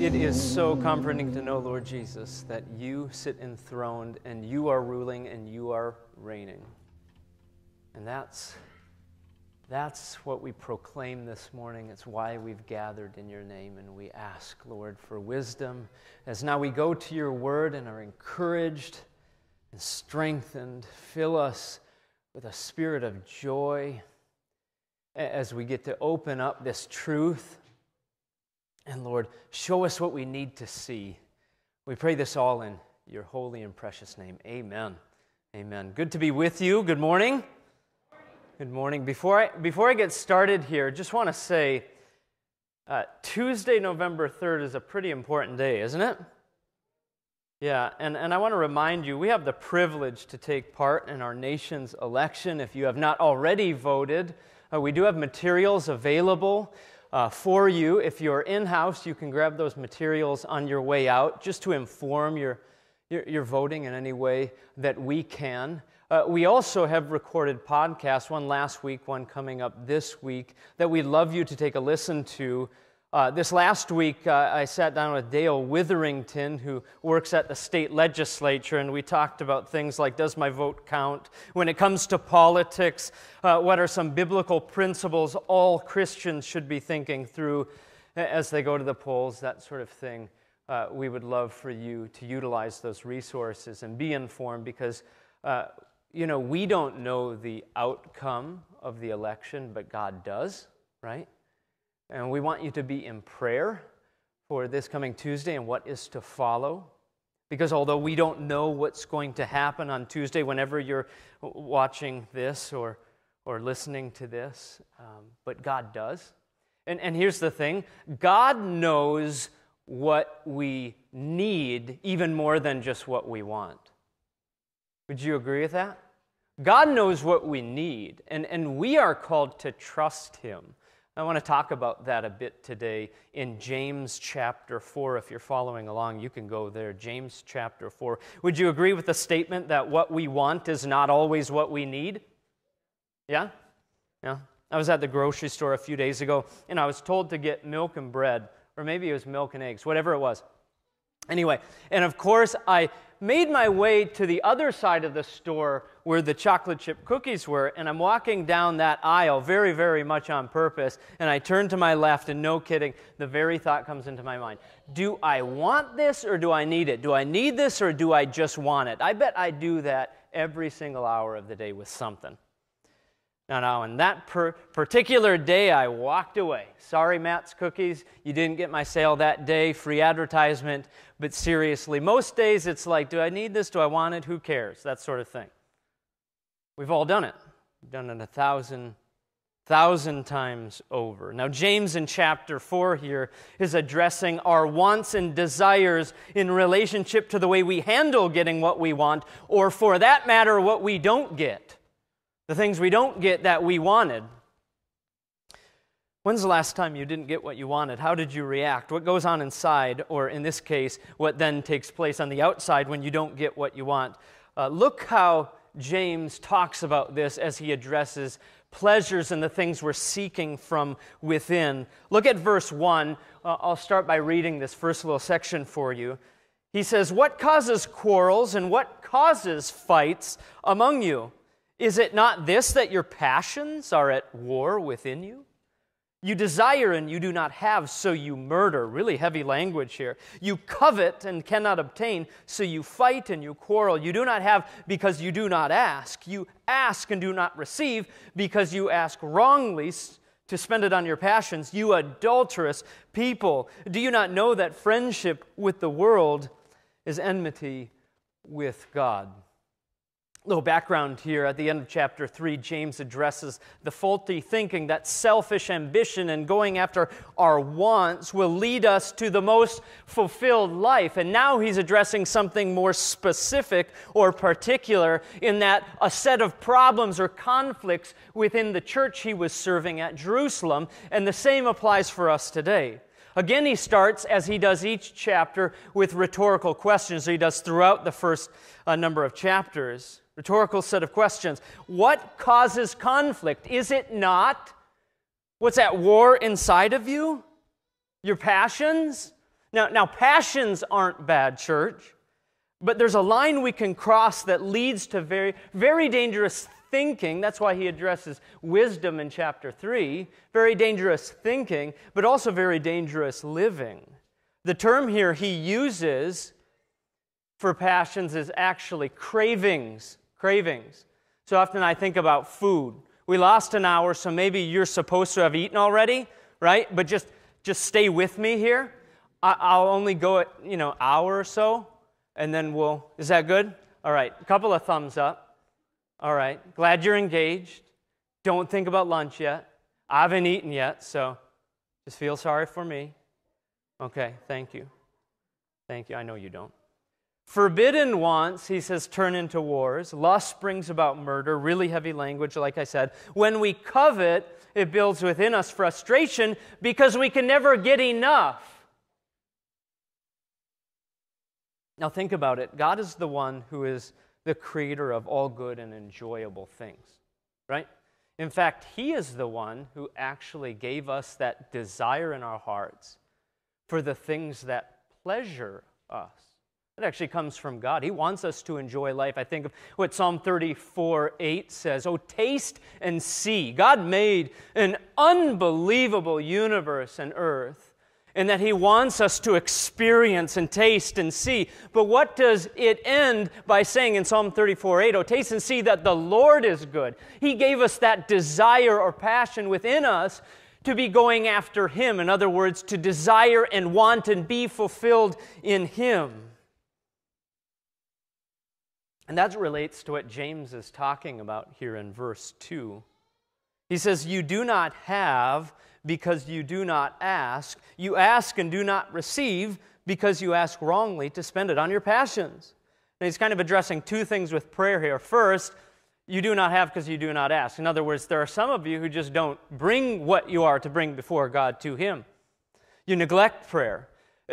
It is so comforting to know, Lord Jesus, that you sit enthroned and you are ruling and you are reigning. And that's, that's what we proclaim this morning. It's why we've gathered in your name. And we ask, Lord, for wisdom as now we go to your word and are encouraged and strengthened. Fill us with a spirit of joy as we get to open up this truth and Lord, show us what we need to see. We pray this all in your holy and precious name. Amen. Amen. Good to be with you. Good morning. Good morning. Before I, before I get started here, just want to say uh, Tuesday, November 3rd is a pretty important day, isn't it? Yeah, and, and I want to remind you we have the privilege to take part in our nation's election. If you have not already voted, uh, we do have materials available uh, for you. If you're in house, you can grab those materials on your way out just to inform your, your, your voting in any way that we can. Uh, we also have recorded podcasts, one last week, one coming up this week, that we'd love you to take a listen to. Uh, this last week, uh, I sat down with Dale Witherington, who works at the state legislature, and we talked about things like Does my vote count? When it comes to politics, uh, what are some biblical principles all Christians should be thinking through as they go to the polls, that sort of thing. Uh, we would love for you to utilize those resources and be informed because, uh, you know, we don't know the outcome of the election, but God does, right? And we want you to be in prayer for this coming Tuesday and what is to follow. Because although we don't know what's going to happen on Tuesday, whenever you're watching this or, or listening to this, um, but God does. And, and here's the thing God knows what we need even more than just what we want. Would you agree with that? God knows what we need, and, and we are called to trust Him. I want to talk about that a bit today in James chapter 4. If you're following along, you can go there. James chapter 4. Would you agree with the statement that what we want is not always what we need? Yeah? Yeah. I was at the grocery store a few days ago and I was told to get milk and bread, or maybe it was milk and eggs, whatever it was. Anyway, and of course, I made my way to the other side of the store where the chocolate chip cookies were, and I'm walking down that aisle very, very much on purpose, and I turn to my left, and no kidding, the very thought comes into my mind Do I want this or do I need it? Do I need this or do I just want it? I bet I do that every single hour of the day with something. Now, now, on that per- particular day, I walked away. Sorry, Matt's Cookies, you didn't get my sale that day, free advertisement, but seriously, most days it's like, do I need this? Do I want it? Who cares? That sort of thing. We've all done it. We've done it a thousand, thousand times over. Now, James in chapter 4 here is addressing our wants and desires in relationship to the way we handle getting what we want, or for that matter, what we don't get the things we don't get that we wanted. When's the last time you didn't get what you wanted? How did you react? What goes on inside, or in this case, what then takes place on the outside when you don't get what you want? Uh, look how James talks about this as he addresses pleasures and the things we're seeking from within. Look at verse 1. Uh, I'll start by reading this first little section for you. He says, What causes quarrels and what causes fights among you? Is it not this that your passions are at war within you? You desire and you do not have, so you murder. Really heavy language here. You covet and cannot obtain, so you fight and you quarrel. You do not have because you do not ask. You ask and do not receive because you ask wrongly to spend it on your passions. You adulterous people, do you not know that friendship with the world is enmity with God? Little background here at the end of chapter 3 james addresses the faulty thinking that selfish ambition and going after our wants will lead us to the most fulfilled life and now he's addressing something more specific or particular in that a set of problems or conflicts within the church he was serving at jerusalem and the same applies for us today Again, he starts, as he does each chapter, with rhetorical questions. He does throughout the first uh, number of chapters. Rhetorical set of questions. What causes conflict? Is it not what's at war inside of you? Your passions? Now, now passions aren't bad, church, but there's a line we can cross that leads to very, very dangerous thinking. That's why he addresses wisdom in chapter 3. Very dangerous thinking, but also very dangerous living. The term here he uses for passions is actually cravings. Cravings. So often I think about food. We lost an hour, so maybe you're supposed to have eaten already, right? But just just stay with me here. I'll only go at you know hour or so, and then we'll. Is that good? All right. A couple of thumbs up. All right. Glad you're engaged. Don't think about lunch yet. I haven't eaten yet, so just feel sorry for me. Okay. Thank you. Thank you. I know you don't. Forbidden wants, he says, turn into wars. Lust brings about murder, really heavy language, like I said. When we covet, it builds within us frustration because we can never get enough. Now, think about it. God is the one who is the creator of all good and enjoyable things, right? In fact, He is the one who actually gave us that desire in our hearts for the things that pleasure us. It actually comes from God. He wants us to enjoy life. I think of what Psalm 34 8 says Oh, taste and see. God made an unbelievable universe and earth, and that He wants us to experience and taste and see. But what does it end by saying in Psalm 34 8? Oh, taste and see that the Lord is good. He gave us that desire or passion within us to be going after Him. In other words, to desire and want and be fulfilled in Him. And that relates to what James is talking about here in verse 2. He says, You do not have because you do not ask. You ask and do not receive because you ask wrongly to spend it on your passions. And he's kind of addressing two things with prayer here. First, you do not have because you do not ask. In other words, there are some of you who just don't bring what you are to bring before God to Him. You neglect prayer.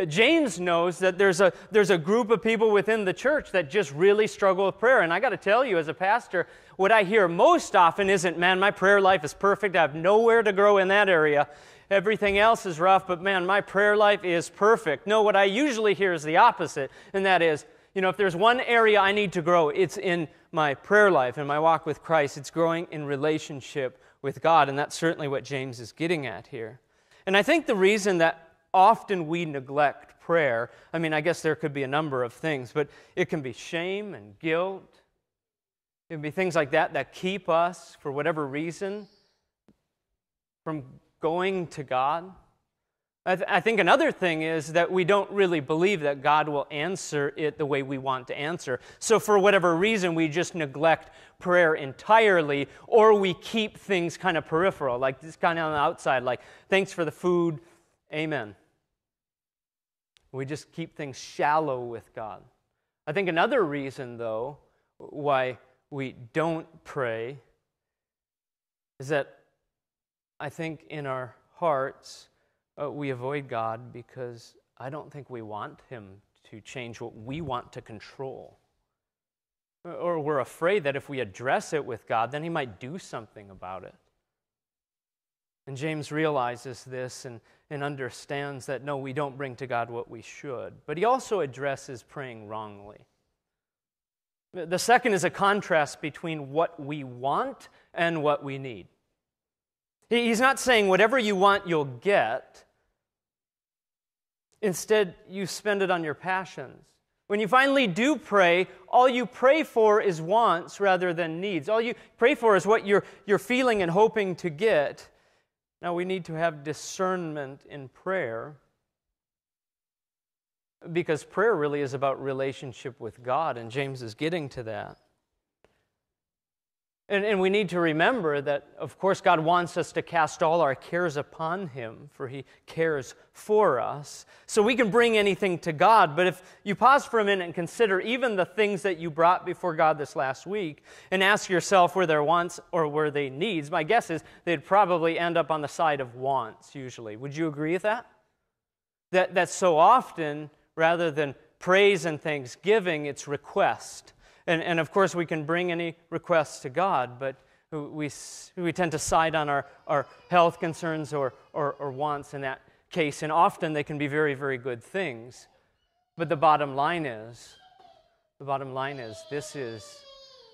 James knows that there's a, there's a group of people within the church that just really struggle with prayer. And I got to tell you, as a pastor, what I hear most often isn't, man, my prayer life is perfect. I have nowhere to grow in that area. Everything else is rough, but man, my prayer life is perfect. No, what I usually hear is the opposite, and that is, you know, if there's one area I need to grow, it's in my prayer life and my walk with Christ. It's growing in relationship with God, and that's certainly what James is getting at here. And I think the reason that often we neglect prayer. I mean, I guess there could be a number of things, but it can be shame and guilt. It can be things like that that keep us, for whatever reason, from going to God. I, th- I, think another thing is that we don't really believe that God will answer it the way we want to answer. So, for whatever reason, we just neglect prayer entirely, or we keep things kind of peripheral, like this kind of on the outside, like, thanks for the food, amen. We just keep things shallow with God. I think another reason, though, why we don't pray is that I think in our hearts uh, we avoid God because I don't think we want Him to change what we want to control. Or we're afraid that if we address it with God, then He might do something about it. And James realizes this and, and understands that no, we don't bring to God what we should. But he also addresses praying wrongly. The second is a contrast between what we want and what we need. He's not saying whatever you want, you'll get. Instead, you spend it on your passions. When you finally do pray, all you pray for is wants rather than needs. All you pray for is what you're, you're feeling and hoping to get. Now, we need to have discernment in prayer because prayer really is about relationship with God, and James is getting to that. And, and we need to remember that, of course, God wants us to cast all our cares upon Him, for He cares for us. So we can bring anything to God. But if you pause for a minute and consider even the things that you brought before God this last week and ask yourself were there wants or were they needs, my guess is they'd probably end up on the side of wants, usually. Would you agree with that? That, that so often, rather than praise and thanksgiving, it's request. And, and of course, we can bring any requests to God, but we, we tend to side on our, our health concerns or, or, or wants, in that case, and often they can be very, very good things. But the bottom line is, the bottom line is, this is,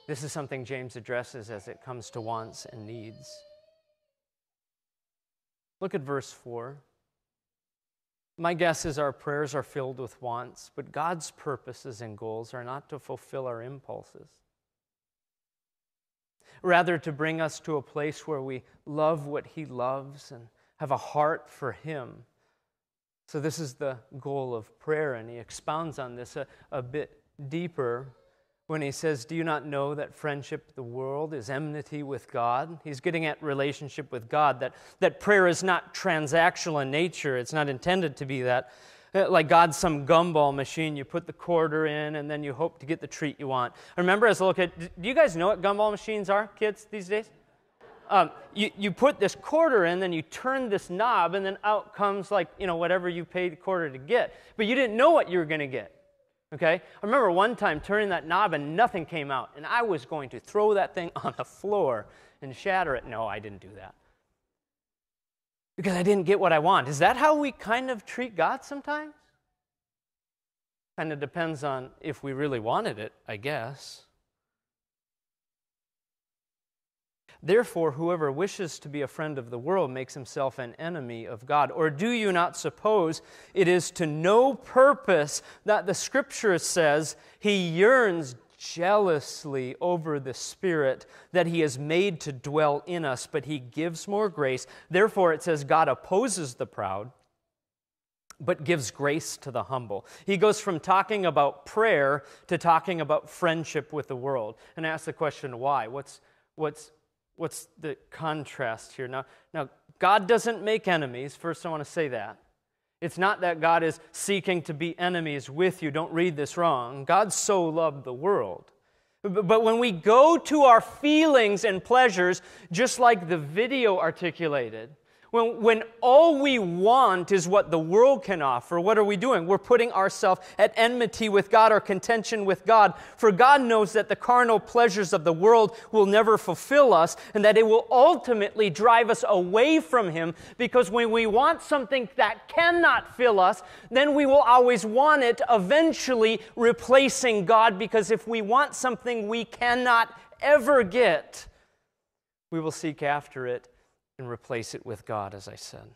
this is something James addresses as it comes to wants and needs. Look at verse 4. My guess is our prayers are filled with wants, but God's purposes and goals are not to fulfill our impulses. Rather, to bring us to a place where we love what He loves and have a heart for Him. So, this is the goal of prayer, and He expounds on this a, a bit deeper when he says, Do you not know that friendship with the world is enmity with God? He's getting at relationship with God, that, that prayer is not transactional in nature. It's not intended to be that. Uh, like God's some gumball machine. You put the quarter in and then you hope to get the treat you want. I remember as a little kid, do you guys know what gumball machines are, kids, these days? Um, you, you put this quarter in, then you turn this knob, and then out comes like, you know, whatever you paid the quarter to get. But you didn't know what you were going to get. Okay? I remember one time turning that knob and nothing came out, and I was going to throw that thing on the floor and shatter it. No, I didn't do that. Because I didn't get what I want. Is that how we kind of treat God sometimes? Kind of depends on if we really wanted it, I guess. Therefore, whoever wishes to be a friend of the world makes himself an enemy of God. Or do you not suppose it is to no purpose that the scripture says he yearns jealously over the Spirit that he has made to dwell in us, but he gives more grace? Therefore, it says God opposes the proud but gives grace to the humble. He goes from talking about prayer to talking about friendship with the world. And I ask the question, why? What's, what's, what's the contrast here? Now, now, God doesn't make enemies. First, I want to say that. It's not that God is seeking to be enemies with you. Don't read this wrong. God so loved the world. But when we go to our feelings and pleasures, just like the video articulated, when, when all we want is what the world can offer, what are we doing? We're putting ourselves at enmity with God or contention with God. For God knows that the carnal pleasures of the world will never fulfill us and that it will ultimately drive us away from Him because when we want something that cannot fill us, then we will always want it, eventually replacing God because if we want something we cannot ever get, we will seek after it and replace it with God, as I said.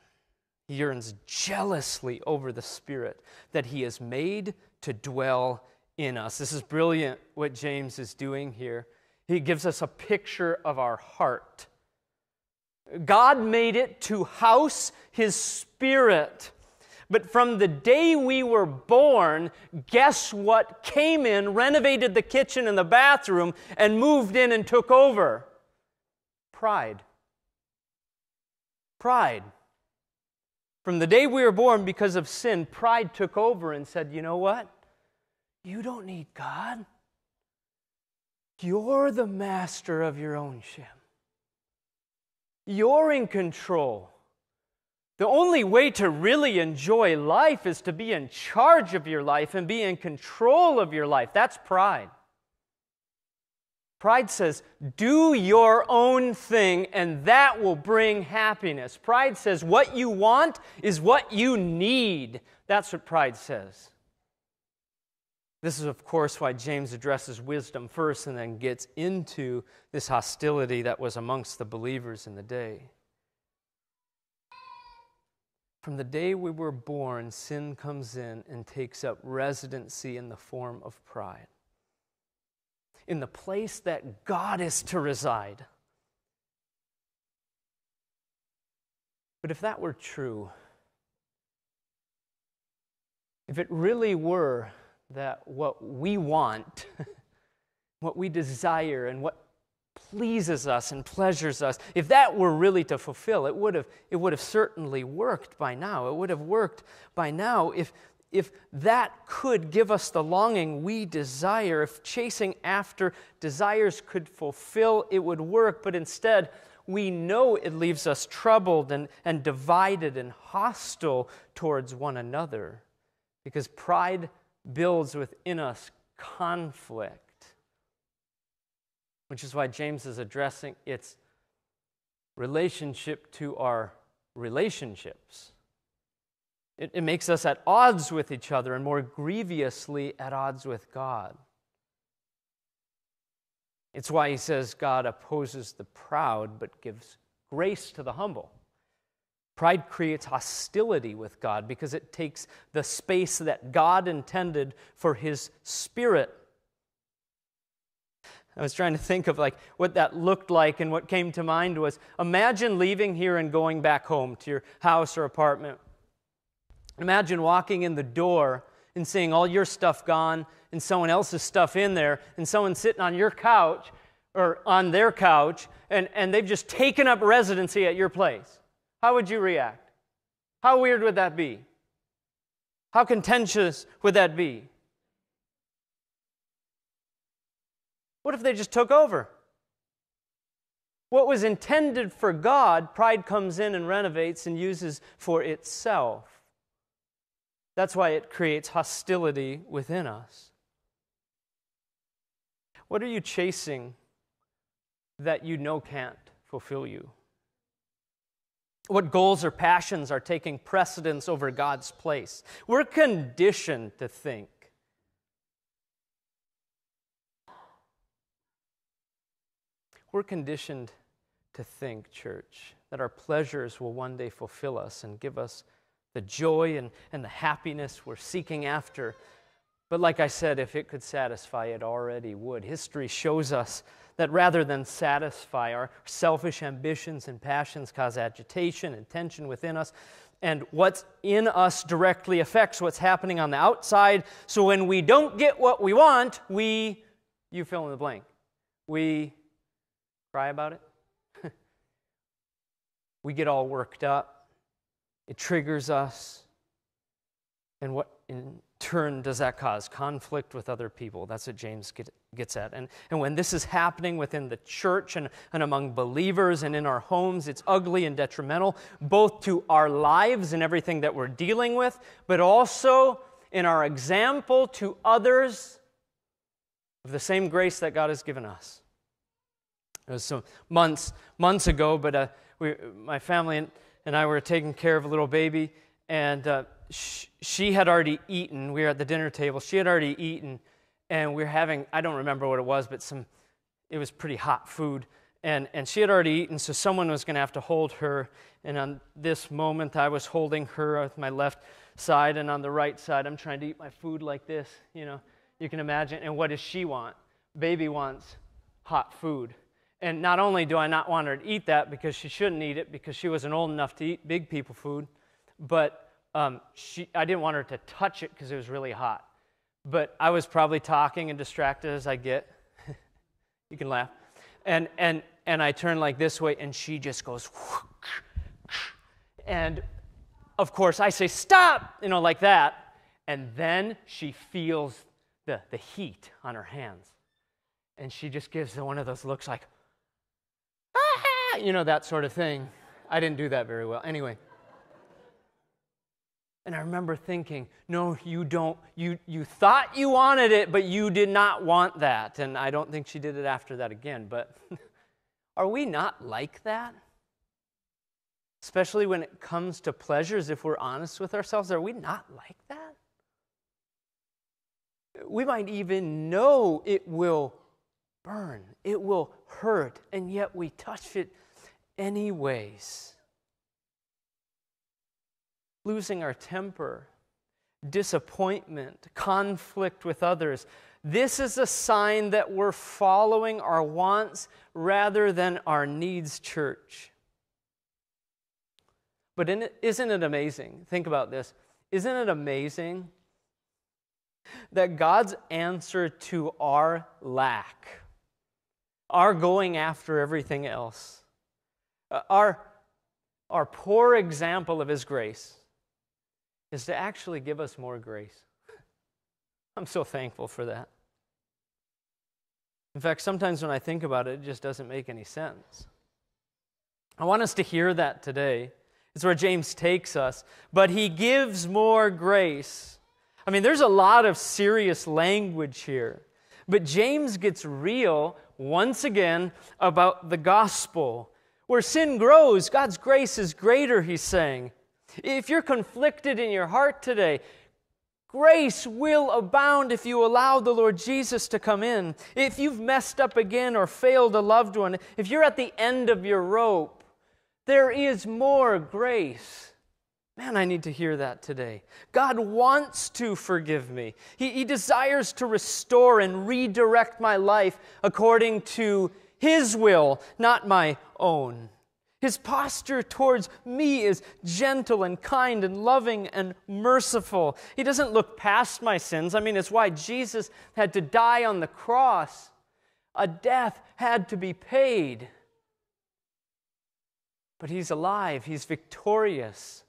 He yearns jealously over the Spirit that He has made to dwell in us. This is brilliant what James is doing here. He gives us a picture of our heart. God made it to house His Spirit. But from the day we were born, guess what came in, renovated the kitchen and the bathroom, and moved in and took over? Pride. Pride. From the day we were born, because of sin, pride took over and said, You know what? You don't need God. You're the master of your own ship. You're in control. The only way to really enjoy life is to be in charge of your life and be in control of your life. That's pride. Pride says, do your own thing and that will bring happiness. Pride says, what you want is what you need. That's what pride says. This is, of course, why James addresses wisdom first and then gets into this hostility that was amongst the believers in the day. From the day we were born, sin comes in and takes up residency in the form of pride in the place that God is to reside. But if that were true, if it really were that what we want, what we desire, and what pleases us and pleasures us, if that were really to fulfill, it would have, it would have certainly worked by now. It would have worked by now if if that could give us the longing we desire, if chasing after desires could fulfill, it would work. But instead, we know it leaves us troubled and, and divided and hostile towards one another because pride builds within us conflict, which is why James is addressing its relationship to our relationships It, it makes us at odds with each other and more grievously at odds with God. It's why he says God opposes the proud but gives grace to the humble. Pride creates hostility with God because it takes the space that God intended for his spirit. I was trying to think of like what that looked like and what came to mind was imagine leaving here and going back home to your house or apartment. Imagine walking in the door and seeing all your stuff gone and someone else's stuff in there and someone sitting on your couch or on their couch and, and they've just taken up residency at your place. How would you react? How weird would that be? How contentious would that be? What if they just took over? What was intended for God, pride comes in and renovates and uses for itself. That's why it creates hostility within us. What are you chasing that you know can't fulfill you? What goals or passions are taking precedence over God's place? We're conditioned to think. We're conditioned to think, church, that our pleasures will one day fulfill us and give us the joy and, and the happiness we're seeking after. But like I said, if it could satisfy, it already would. History shows us that rather than satisfy our selfish ambitions and passions cause agitation and tension within us and what's in us directly affects what's happening on the outside so when we don't get what we want we you fill in the blank we cry about it we get all worked up it triggers us and what in turn does that cause conflict with other people that's what james get, gets at. And, and when this is happening within the church and, and among believers and in our homes, it's ugly and detrimental, both to our lives and everything that we're dealing with, but also in our example to others of the same grace that God has given us. It was some months, months ago, but uh, we, my family and, and I were taking care of a little baby, and uh, sh- she had already eaten. We were at the dinner table. She had already eaten and we are having i don't remember what it was but some it was pretty hot food and and she had already eaten so someone was going to have to hold her and on this moment i was holding her with my left side and on the right side i'm trying to eat my food like this you know you can imagine and what does she want baby wants hot food and not only do i not want her to eat that because she shouldn't eat it because she wasn't old enough to eat big people food but um, she, i didn't want her to touch it because it was really hot but I was probably talking and distracted as I get. you can laugh. And, and, and I turn like this way, and she just goes, and of course, I say, stop, you know, like that. And then she feels the, the heat on her hands. And she just gives one of those looks like, you know, that sort of thing. I didn't do that very well. Anyway. And I remember thinking, no, you don't. You, you thought you wanted it, but you did not want that. And I don't think she did it after that again. But are we not like that? Especially when it comes to pleasures, if we're honest with ourselves, are we not like that? We might even know it will burn, it will hurt, and yet we touch it anyways losing our temper, disappointment, conflict with others. This is a sign that we're following our wants rather than our needs, church. But isn't it amazing? Think about this. Isn't it amazing that God's answer to our lack, our going after everything else, Uh, our, our poor example of His grace, is to actually give us more grace. I'm so thankful for that. In fact, sometimes when I think about it, it just doesn't make any sense. I want us to hear that today. It's where James takes us. But he gives more grace. I mean, there's a lot of serious language here. But James gets real once again about the gospel. Where sin grows, God's grace is greater, he's saying. If you're conflicted in your heart today, grace will abound if you allow the Lord Jesus to come in. If you've messed up again or failed a loved one, if you're at the end of your rope, there is more grace. Man, I need to hear that today. God wants to forgive me. He, he, desires to restore and redirect my life according to His will, not my own. His posture towards me is gentle and kind and loving and merciful. He doesn't look past my sins. I mean, it's why Jesus had to die on the cross. A death had to be paid. But He's alive, He's victorious.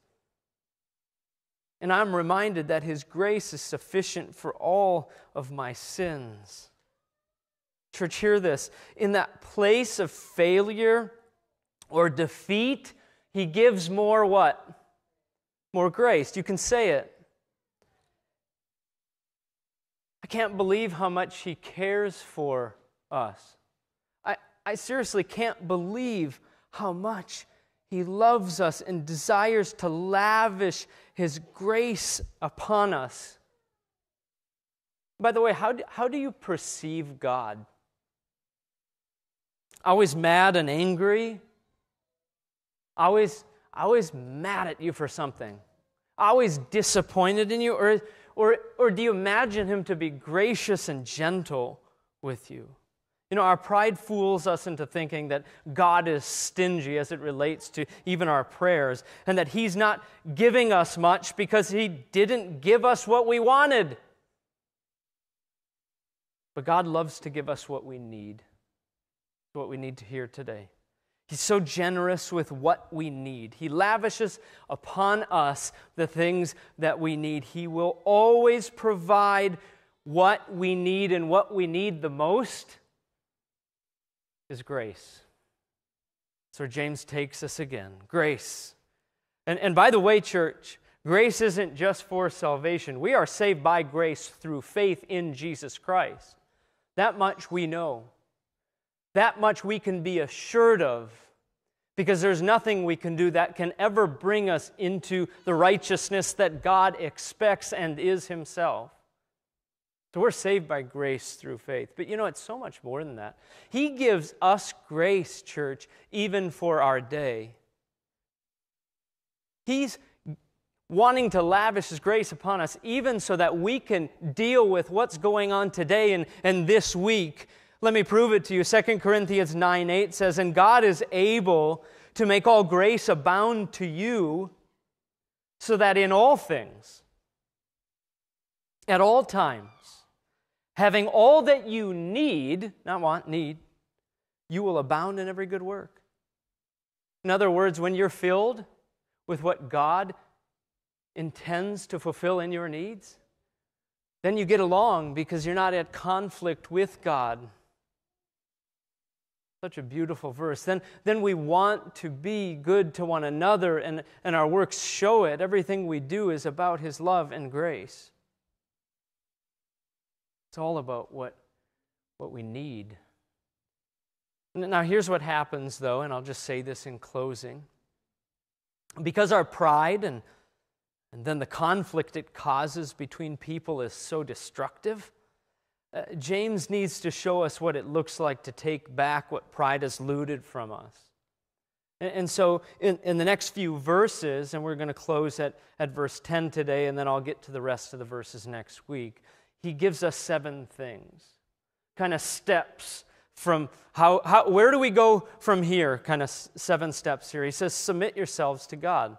And I'm reminded that His grace is sufficient for all of my sins. Church, hear this. In that place of failure or defeat, He gives more what? More grace. You can say it. I can't believe how much He cares for us. I, I seriously can't believe how much He loves us and desires to lavish his grace upon us. By the way, how do, how do you perceive God? Always mad and angry? Always, always mad at you for something? Always disappointed in you? Or, or, or do you imagine him to be gracious and gentle with you? You know, our pride fools us into thinking that God is stingy as it relates to even our prayers, and that He's not giving us much because He didn't give us what we wanted. But God loves to give us what we need, what we need to hear today. He's so generous with what we need. He lavishes upon us the things that we need. He will always provide what we need and what we need the most is grace. So James takes us again. Grace. And, and by the way, church, grace isn't just for salvation. We are saved by grace through faith in Jesus Christ. That much we know. That much we can be assured of because there's nothing we can do that can ever bring us into the righteousness that God expects and is Himself. So we're saved by grace through faith. But you know, it's so much more than that. He gives us grace, church, even for our day. He's wanting to lavish His grace upon us, even so that we can deal with what's going on today and, and this week. Let me prove it to you. 2 Corinthians 9 8 says, And God is able to make all grace abound to you, so that in all things, at all times, having all that you need, not want, need, you will abound in every good work. In other words, when you're filled with what God intends to fulfill in your needs, then you get along because you're not at conflict with God. Such a beautiful verse. Then, then we want to be good to one another, and, and our works show it. Everything we do is about His love and grace. It's all about what, what we need. Now, here's what happens, though, and I'll just say this in closing. Because our pride and, and then the conflict it causes between people is so destructive, uh, James needs to show us what it looks like to take back what pride has looted from us. And, and so, in, in the next few verses, and we're going to close at, at verse 10 today, and then I'll get to the rest of the verses next week he gives us seven things, kind of steps from how, how, where do we go from here? Kind of seven steps here. He says, submit yourselves to God.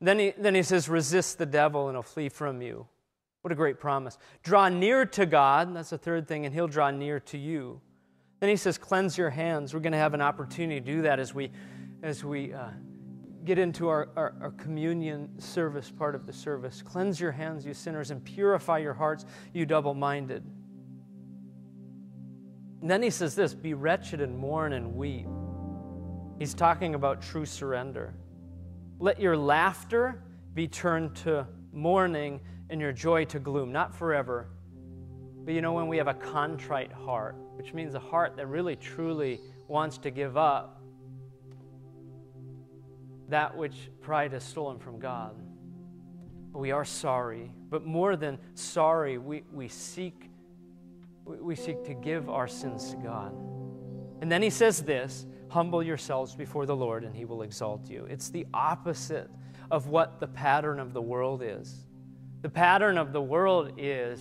Then he, then he says, resist the devil and he'll flee from you. What a great promise. Draw near to God, that's the third thing, and he'll draw near to you. Then he says, cleanse your hands. We're going to have an opportunity to do that as we, as we uh, get into our, our, our, communion service part of the service. Cleanse your hands, you sinners, and purify your hearts, you double minded. then he says this be wretched and mourn and weep. He's talking about true surrender. Let your laughter be turned to mourning and your joy to gloom, not forever. But you know, when we have a contrite heart, which means a heart that really truly wants to give up that which pride has stolen from God. We are sorry, but more than sorry, we, we seek we seek to give our sins to God. And then he says this humble yourselves before the Lord, and he will exalt you. It's the opposite of what the pattern of the world is. The pattern of the world is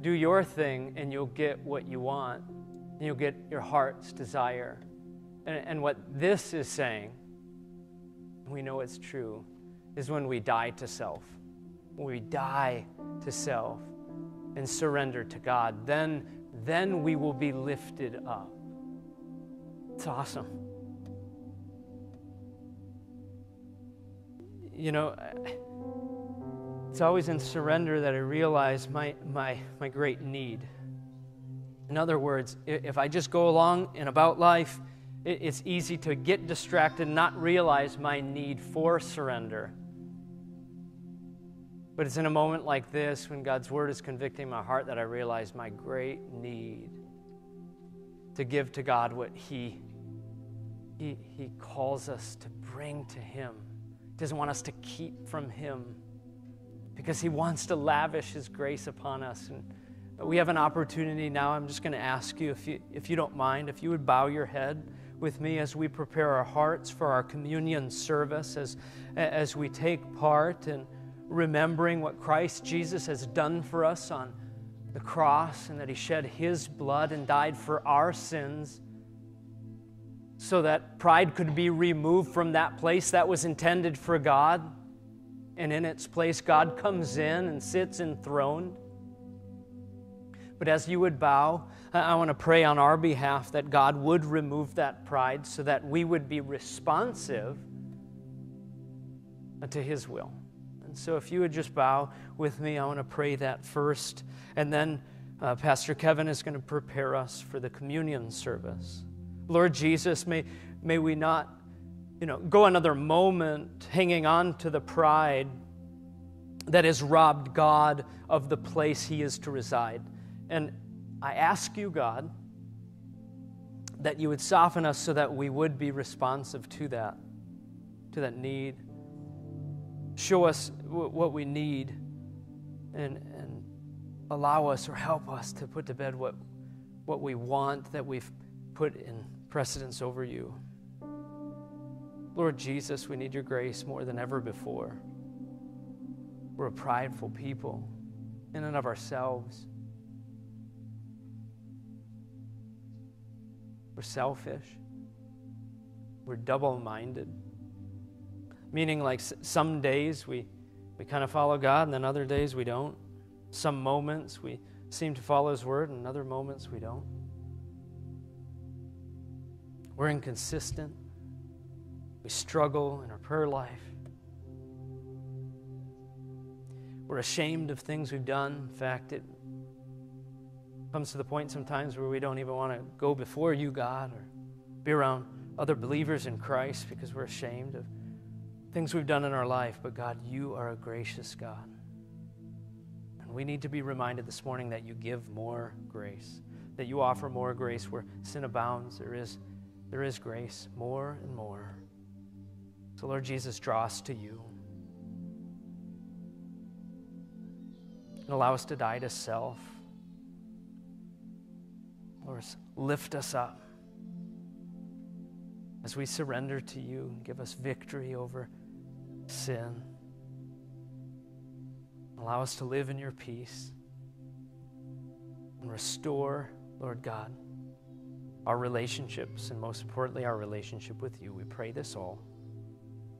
do your thing, and you'll get what you want, and you'll get your heart's desire. And, and what this is saying, we know it's true, is when we die to self. When we die to self and surrender to God, then, then we will be lifted up. It's awesome. You know, it's always in surrender that I realize my, my, my great need. In other words, if I just go along and about life, it's easy to get distracted, not realize my need for surrender. But it's in a moment like this when God's word is convicting my heart that I realize my great need to give to God what He, he, he calls us to bring to Him. He doesn't want us to keep from Him because He wants to lavish His grace upon us. And we have an opportunity now. I'm just going to ask you if, you, if you don't mind, if you would bow your head with me as we prepare our hearts for our communion service, as, as we take part in remembering what Christ Jesus has done for us on the cross and that he shed his blood and died for our sins so that pride could be removed from that place that was intended for God. And in its place, God comes in and sits enthroned. But as you would bow, I want to pray on our behalf that God would remove that pride so that we would be responsive to His will. And so, if you would just bow with me, I want to pray that first. And then uh, Pastor Kevin is going to prepare us for the communion service. Lord Jesus, may, may we not you know, go another moment hanging on to the pride that has robbed God of the place he is to reside. And I ask you, God, that you would soften us so that we would be responsive to that, to that need show us w- what we need and, and allow us or help us to put to bed what, what we want that we've put in precedence over you. Lord Jesus, we need your grace more than ever before. We're a prideful people in and of ourselves. We're selfish. We're double minded. Meaning, like some days we, we kind of follow God, and then other days we don't. Some moments we seem to follow His word, and other moments we don't. We're inconsistent. We struggle in our prayer life. We're ashamed of things we've done. In fact, it comes to the point sometimes where we don't even want to go before you, God, or be around other believers in Christ because we're ashamed of things we've done in our life, but God, you are a gracious God. And we need to be reminded this morning that you give more grace, that you offer more grace where sin abounds. There is, there is grace, more and more. So, Lord Jesus, draw us to you. And allow us to die to self. Lord, lift us up as we surrender to you. And give us victory over sin. Allow us to live in your peace and restore, Lord God, our relationships and most importantly, our relationship with you. We pray this all